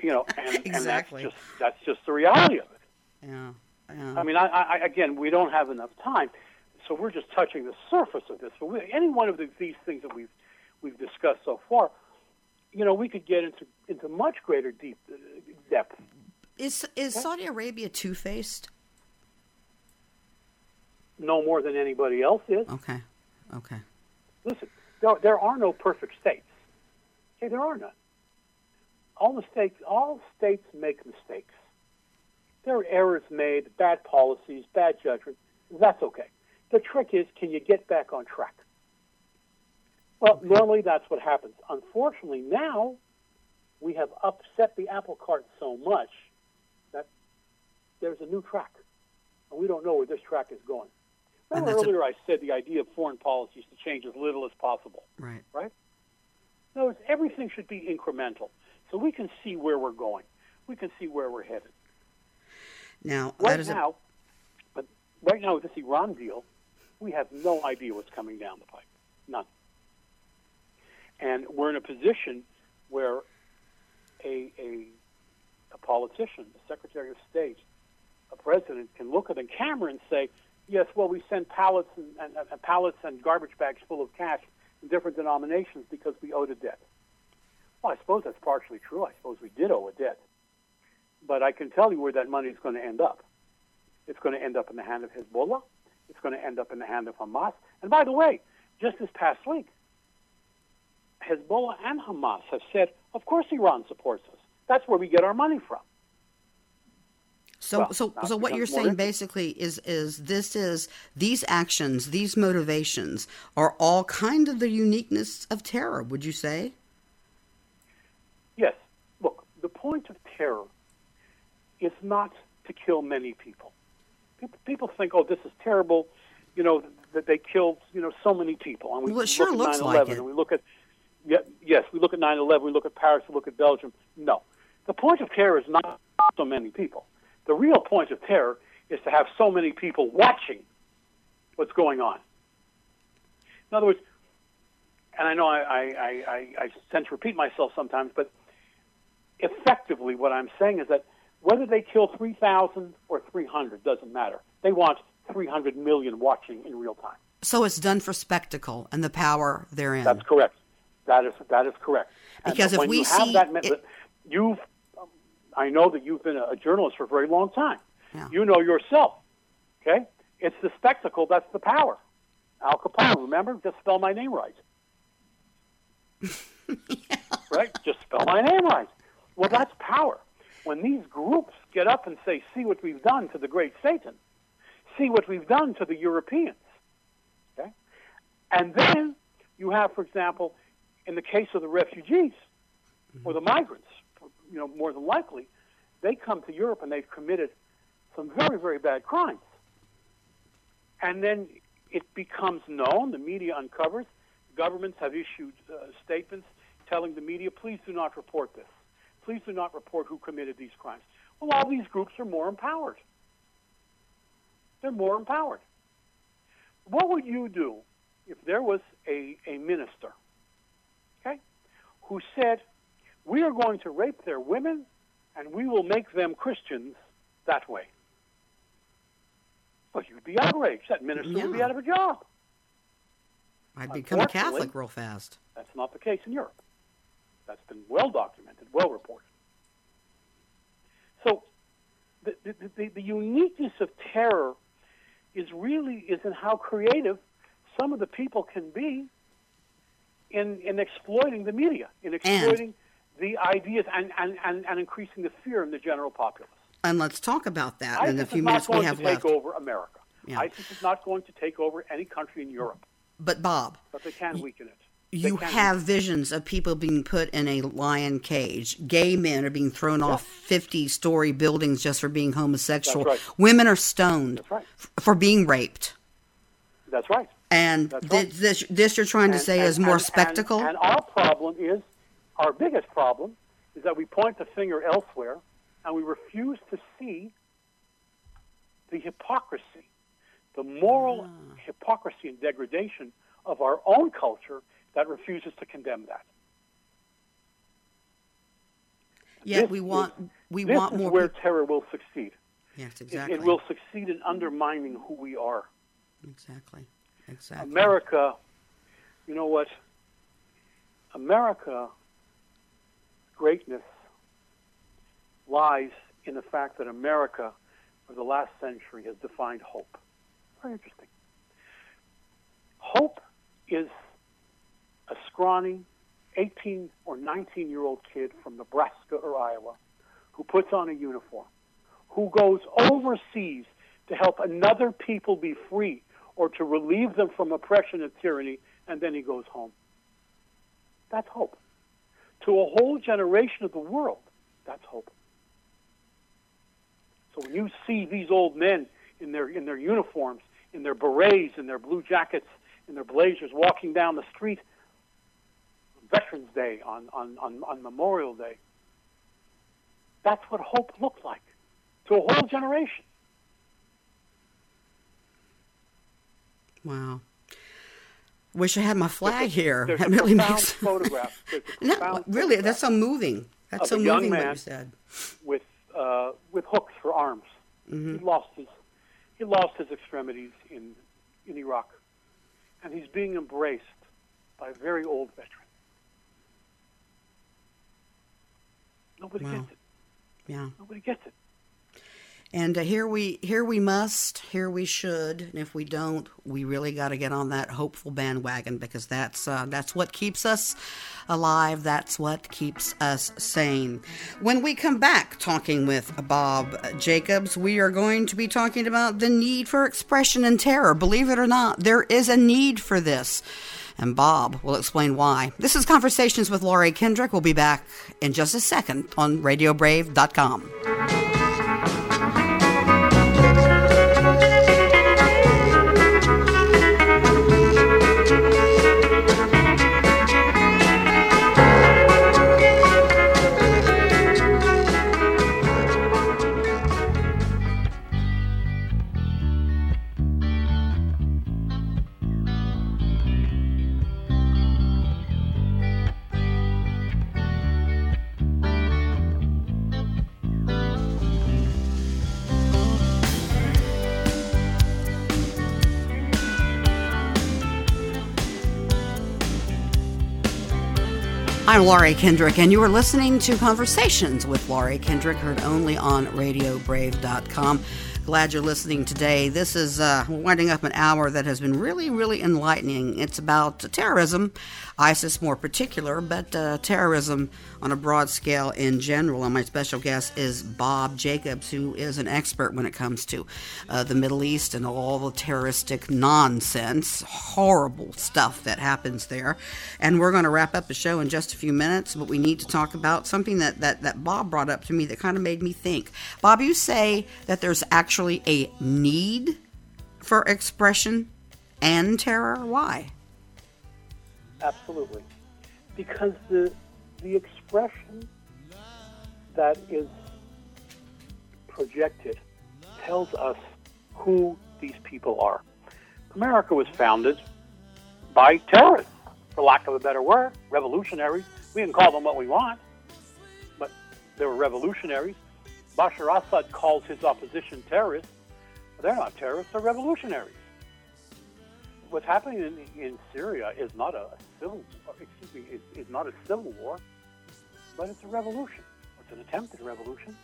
you know, and, exactly. and that's just that's just the reality of it. Yeah. yeah. I mean, I, I, again, we don't have enough time, so we're just touching the surface of this. But we, any one of the, these things that we've we've discussed so far, you know, we could get into into much greater deep uh, depth. Is is Saudi Arabia two faced? No more than anybody else is. Okay. Okay. Listen, there, there are no perfect states. Okay, there are none. All mistakes, all states make mistakes. There are errors made, bad policies, bad judgment. That's okay. The trick is, can you get back on track? Well, normally that's what happens. Unfortunately, now we have upset the apple cart so much that there's a new track, and we don't know where this track is going. Remember earlier a... I said the idea of foreign policy is to change as little as possible. Right. Right? No, everything should be incremental, so we can see where we're going. We can see where we're headed. Now, right now, a... but right now with this Iran deal, we have no idea what's coming down the pipe. None. And we're in a position where a, a, a politician, a Secretary of State, a president can look at the camera and say, yes, well, we sent pallets and, and, and pallets and garbage bags full of cash in different denominations because we owed a debt. Well, I suppose that's partially true. I suppose we did owe a debt. But I can tell you where that money is going to end up. It's going to end up in the hand of Hezbollah. It's going to end up in the hand of Hamas. And by the way, just this past week, Hezbollah and Hamas have said, of course Iran supports us. That's where we get our money from. So, well, so, so what you're saying basically is, is this is these actions, these motivations are all kind of the uniqueness of terror. Would you say? Yes. Look, the point of terror is not to kill many people. People, people think, oh, this is terrible. You know that they killed, you know, so many people. And we well, it sure look at 9/11 like it. And we look at yeah, yes, we look at 9/11, we look at Paris, we look at Belgium. No, the point of terror is not so many people. The real point of terror is to have so many people watching what's going on. In other words, and I know I, I, I, I tend to repeat myself sometimes, but effectively, what I'm saying is that whether they kill 3,000 or 300 doesn't matter. They want 300 million watching in real time. So it's done for spectacle and the power therein. That's correct. That is that is correct. Because and if we see, that, it, you've, I know that you've been a journalist for a very long time. Yeah. You know yourself. Okay, it's the spectacle that's the power. Al Capone, oh. remember? Just spell my name right. yeah. Right? Just spell my name right. Well, that's power. When these groups get up and say, "See what we've done to the great Satan," see what we've done to the Europeans. Okay, and then you have, for example, in the case of the refugees or the migrants, you know, more than likely, they come to Europe and they've committed some very, very bad crimes. And then it becomes known, the media uncovers, governments have issued uh, statements telling the media, please do not report this. Please do not report who committed these crimes. Well, all these groups are more empowered. They're more empowered. What would you do if there was a, a minister okay, who said, We are going to rape their women and we will make them Christians that way. Well, you'd be outraged. That minister yeah. would be out of a job. I'd become a Catholic real fast. That's not the case in Europe. That's been well documented, well reported. So the, the, the, the uniqueness of terror is really is in how creative some of the people can be in, in exploiting the media, in exploiting the ideas and, and, and, and increasing the fear in the general populace. And let's talk about that ISIS in the few minutes. We have. Isis is not going to left. take over America. Yeah. ISIS is not going to take over any country in Europe, But Bob, but they can weaken it. They you have visions of people being put in a lion cage. Gay men are being thrown off 50 story buildings just for being homosexual. Right. Women are stoned That's right. f- for being raped. That's right. And That's right. this, this you're trying to say and- is more and- spectacle? And, and our problem is, our biggest problem is that we point the finger elsewhere and we refuse to see the hypocrisy, the moral Ah. hypocrisy and degradation of our own culture that refuses to condemn that. Yet this we is- want we this want is more where terror will succeed. Yes, It- exactly. It, will succeed in undermining who we are. Exactly. Exactly. America, you know what? America greatness lies in the fact that America, for the last century, has defined hope. Very interesting. Hope is a scrawny 18 or 19 year old kid from Nebraska or Iowa who puts on a uniform, who goes overseas to help another people be free or to relieve them from oppression and tyranny, and then he goes home. That's hope. To a whole generation of the world, that's hope. So when you see these old men in their in their uniforms, in their berets, in their blue jackets, in their blazers, walking down the street Veterans Day, on, on, on, on Memorial Day, that's what hope looked like to a whole generation. Wow. Wish I had my flag here. There's That a really makes photograph. A no, really. photograph That's so moving. That's so moving what you said. with uh, with hooks for arms. Mm-hmm. He lost his he lost his extremities in in Iraq, and he's being embraced by a very old veteran. Nobody Wow. gets it. Yeah. Nobody gets it. And uh, here we here we must, here we should, and if we don't, we really got to get on that hopeful bandwagon because that's uh, that's what keeps us alive. That's what keeps us sane. When we come back talking with Bob Jacobs, we are going to be talking about the need for expression and terror. Believe it or not, there is a need for this. And Bob will explain why. This is Conversations with Laurie Kendrick. We'll be back in just a second on RadioBrave.com. I'm Laurie Kendrick, and you are listening to Conversations with Laurie Kendrick, heard only on RadioBrave.com. Glad you're listening today. This is uh, winding up an hour that has been really, really enlightening. It's about terrorism, ISIS more particular, but uh, terrorism on a broad scale in general. And my special guest is Bob Jacobs, who is an expert when it comes to uh, the Middle East and all the terroristic nonsense, horrible stuff that happens there. And we're going to wrap up the show in just a few minutes, but we need to talk about something that, that, that Bob brought up to me that kind of made me think. Bob, you say that there's actually a need for expression and terror. Why? Absolutely, because the the expression that is projected tells us who these people are. America was founded by terrorists, for lack of a better word, revolutionaries. We can call them what we want, but they were revolutionaries. Bashar Assad calls his opposition terrorists. They're not terrorists, they're revolutionaries. What's happening in, in Syria is not a civil, excuse me, is, is not a civil war, but it's a revolution. It's an attempted revolution.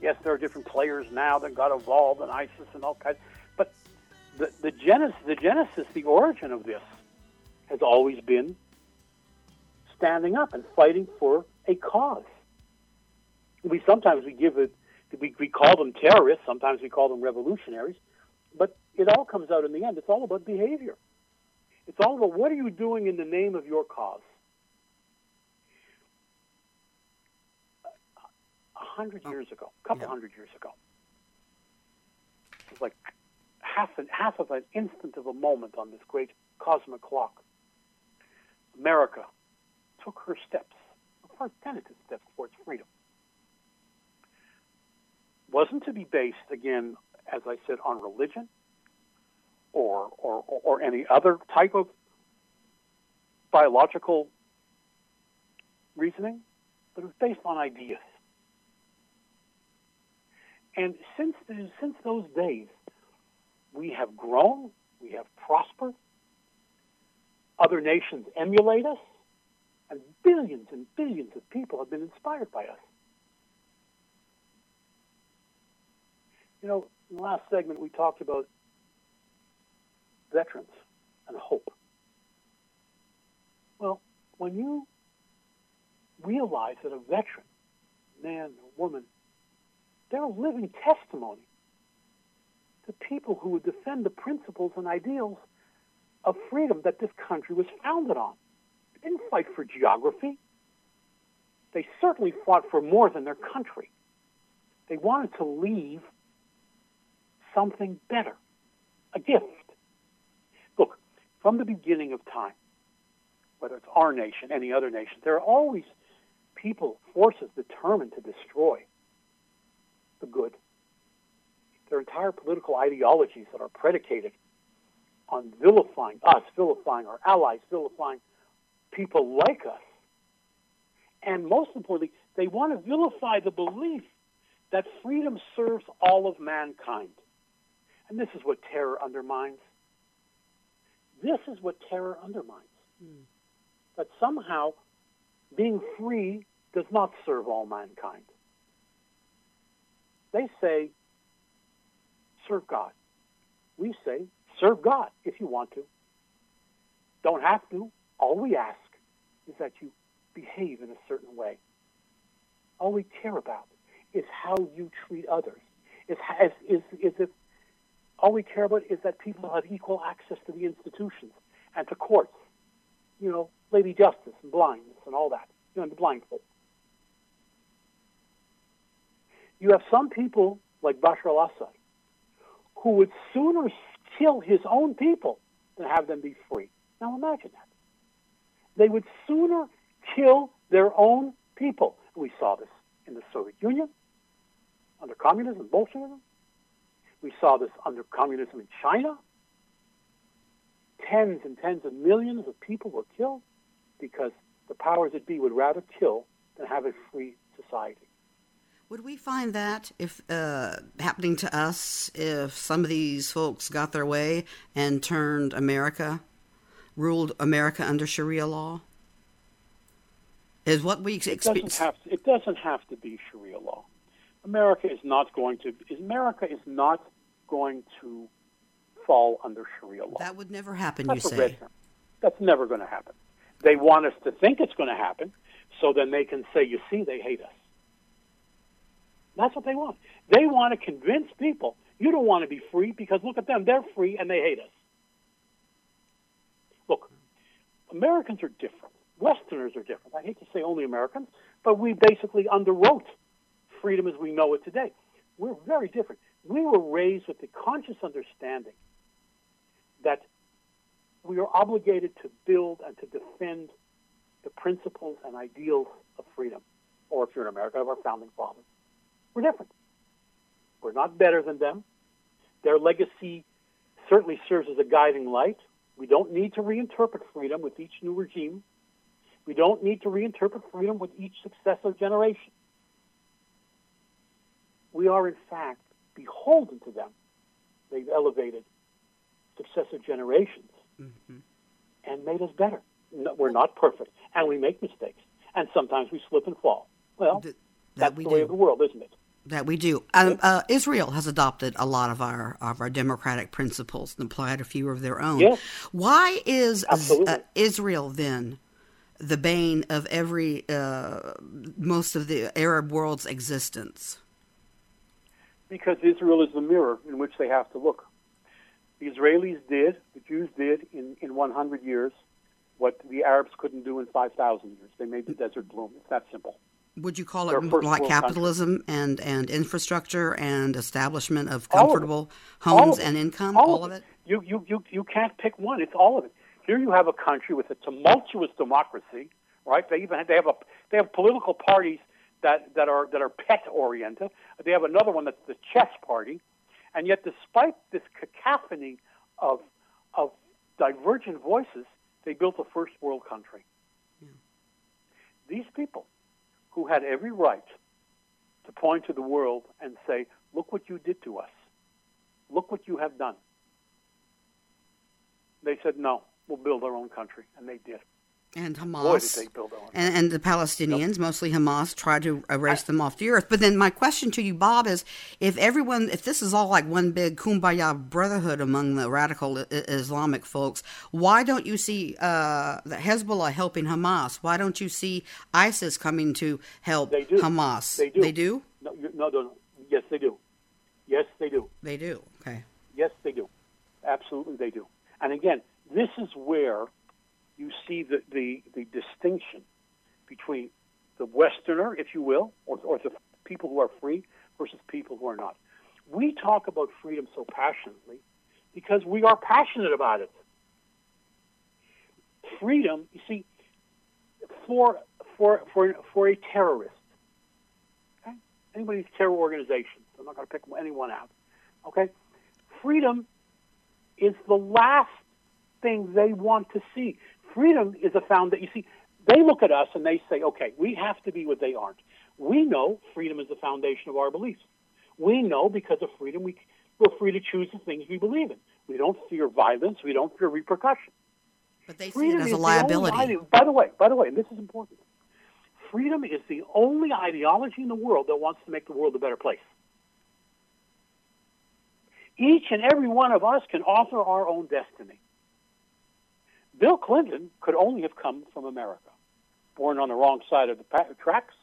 Yes, there are different players now that got involved in ISIS and all kinds, but the, the genesis, the genesis, the origin of this has always been standing up and fighting for a cause. We sometimes we give it we, we call them terrorists, sometimes we call them revolutionaries, but it all comes out in the end. It's all about behavior. It's all about what are you doing in the name of your cause. A hundred oh. years ago, a couple yeah. hundred years ago, it was like half an, half of an instant of a moment on this great cosmic clock. America took her steps, her tentative steps towards freedom. Wasn't to be based, again, as I said, on religion or, or, or any other type of biological reasoning, but it was based on ideas. And since, since those days, we have grown, we have prospered, other nations emulate us, and billions and billions of people have been inspired by us. You know, in the last segment, we talked about veterans and hope. Well, when you realize that a veteran, man or woman, they're a living testimony to people who would defend the principles and ideals of freedom that this country was founded on. They didn't fight for geography. They certainly fought for more than their country. They wanted to leave something better, a gift. Look, from the beginning of time, whether it's our nation, any other nation, there are always people, forces determined to destroy the good. There are entire political ideologies that are predicated on vilifying us, vilifying our allies, vilifying people like us. And most importantly, they want to vilify the belief that freedom serves all of mankind. And this is what terror undermines. This is what terror undermines. Mm. That somehow being free does not serve all mankind. They say, serve God. We say, serve God if you want to. Don't have to. All we ask is that you behave in a certain way. All we care about is how you treat others. Is, is, is, is if all we care about is that people have equal access to the institutions and to courts. You know, Lady Justice and blindness and all that. You know, the blindfold. You have some people like Bashar al-Assad who would sooner kill his own people than have them be free. Now imagine that. They would sooner kill their own people. We saw this in the Soviet Union, under communism, and Bolshevism. We saw this under communism in China. Tens and tens of millions of people were killed because the powers that be would rather kill than have a free society. Would we find that if uh, happening to us if some of these folks got their way and turned America, ruled America under Sharia law? Is what we experience? It doesn't have to, it doesn't have to be Sharia law. America is not going to. America is not going to fall under Sharia law. That would never happen, That's you say. That's never going to happen. They want us to think it's going to happen, so then they can say, you see, they hate us. That's what they want. They want to convince people you don't want to be free because look at them, they're free and they hate us. Look, Americans are different. Westerners are different. I hate to say only Americans, but we basically underwrote freedom as we know it today. We're very different we were raised with the conscious understanding that we are obligated to build and to defend the principles and ideals of freedom. Or if you're in America, of our founding fathers. We're different. We're not better than them. Their legacy certainly serves as a guiding light. We don't need to reinterpret freedom with each new regime. We don't need to reinterpret freedom with each successive generation. We are, in fact, beholden to them. They've elevated successive generations mm-hmm. and made us better. No, we're not perfect, and we make mistakes, and sometimes we slip and fall. Well, Th- that that's the do. way of the world, isn't it? That we do. Um, uh, Israel has adopted a lot of our of our democratic principles and applied a few of their own. Yes. Why is uh, Israel then the bane of every uh, most of the Arab world's existence? Because Israel is the mirror in which they have to look. The Israelis did, the Jews did in, in 100 years what the Arabs couldn't do in 5,000 years. They made the desert bloom. It's that simple. Would you call it like capitalism and, and infrastructure and establishment of comfortable of homes of and income? All, all of it? You, you, you, you can't pick one. It's all of it. Here you have a country with a tumultuous democracy, right? They even have, they have a they have political parties that, that are that are pet oriented. They have another one that's the chess party, and yet despite this cacophony of of divergent voices, they built a first world country. Yeah. These people, who had every right to point to the world and say, "Look what you did to us. Look what you have done." They said, "No, we'll build our own country," and they did. And Hamas Boy, did they build their and, and the Palestinians, yep. mostly Hamas, tried to erase them off the earth. But then my question to you, Bob, is if everyone, if this is all like one big kumbaya brotherhood among the radical Islamic folks, why don't you see uh, the Hezbollah helping Hamas? Why don't you see ISIS coming to help they do. Hamas? They do. They do. No, no, no, no. Yes, they do. Yes, they do. They do. Okay. Yes, they do. Absolutely, they do. And again, this is where you see the, the, the distinction between the Westerner, if you will, or, or the people who are free versus people who are not. We talk about freedom so passionately because we are passionate about it. Freedom, you see, for for for for a terrorist, okay? anybody's terror organization. I'm not going to pick anyone out. Okay, freedom is the last thing they want to see freedom is a found that you see they look at us and they say, okay, we have to be what they aren't. We know freedom is the foundation of our beliefs. We know because of freedom we, we're free to choose the things we believe in. We don't fear violence. We don't fear repercussion. But they freedom see it as a liability. Ide- by the way, by the way, and this is important. Freedom is the only ideology in the world that wants to make the world a better place. Each and every one of us can author our own destiny. Bill Clinton could only have come from America. Born on the wrong side of the tracks,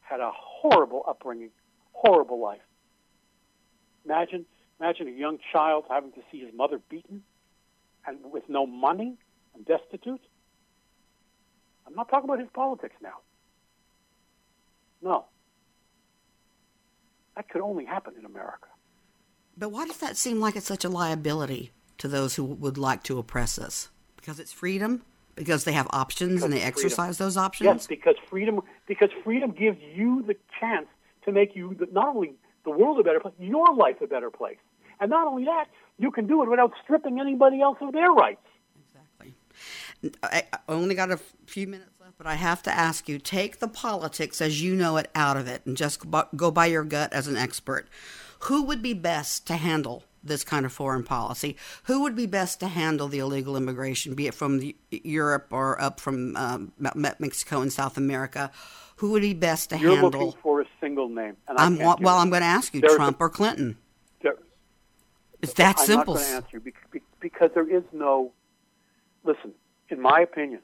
had a horrible upbringing, horrible life. Imagine, imagine a young child having to see his mother beaten and with no money and destitute. I'm not talking about his politics now. No. That could only happen in America. But why does that seem like it's such a liability to those who would like to oppress us? Because it's freedom? Because they have options because and they exercise those options? Yes, because freedom because freedom gives you the chance to make you not only the world a better place, your life a better place. And not only that, you can do it without stripping anybody else of their rights. Exactly. I only got a few minutes left, but I have to ask you take the politics as you know it out of it and just go by your gut as an expert. Who would be best to handle this kind of foreign policy. Who would be best to handle the illegal immigration, be it from Europe or up from um, Mexico and South America? Who would be best to You're handle? You're looking for a single name. And I'm, well, I'm going to ask you, Trump a, or Clinton. There, it's that I'm simple. I'm not going to answer you because there is no. Listen, in my opinion,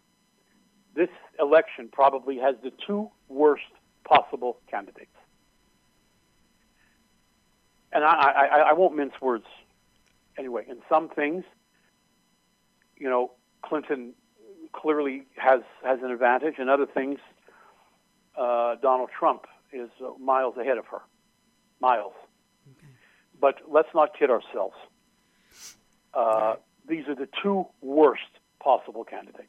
this election probably has the two worst possible candidates and I, I, I won't mince words. Anyway, in some things, you know, Clinton clearly has has an advantage. In other things, uh, Donald Trump is uh, miles ahead of her, miles. Okay. But let's not kid ourselves. Uh, right. These are the two worst possible candidates.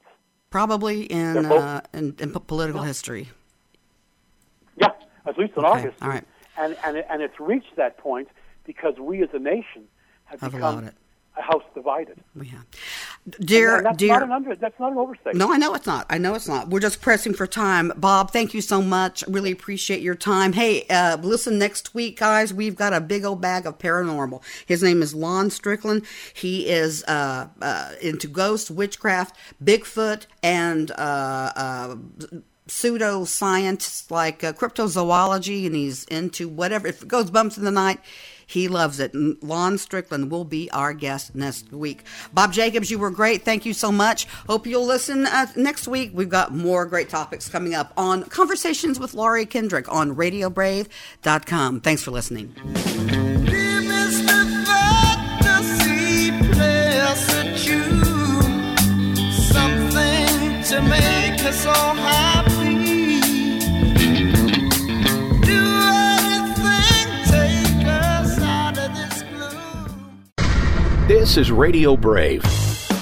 Probably in uh, in, in, political yeah. history. Yeah, at least in okay. history. All right. And, and, and it's reached that point because we as a nation have, have become it. a house divided. We have. Dear, and that's dear. Not an under, that's not an oversight. No, I know it's not. I know it's not. We're just pressing for time. Bob, thank you so much. Really appreciate your time. Hey, uh, listen, next week, guys, we've got a big old bag of paranormal. His name is Lon Strickland. He is uh, uh, into ghosts, witchcraft, Bigfoot, and uh, uh, pseudo science like uh, cryptozoology and he's into whatever. If it goes bumps in the night, he loves it. And Lon Strickland will be our guest next week. Bob Jacobs, you were great. Thank you so much. Hope you'll listen uh, next week. We've got more great topics coming up on Conversations with Laurie Kendrick on RadioBrave.com. Thanks for listening. make This is Radio Brave.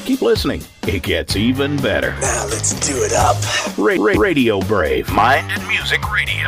Keep listening. It gets even better. Now let's do it up. Ra- Ra- Radio Brave. Mind and Music Radio.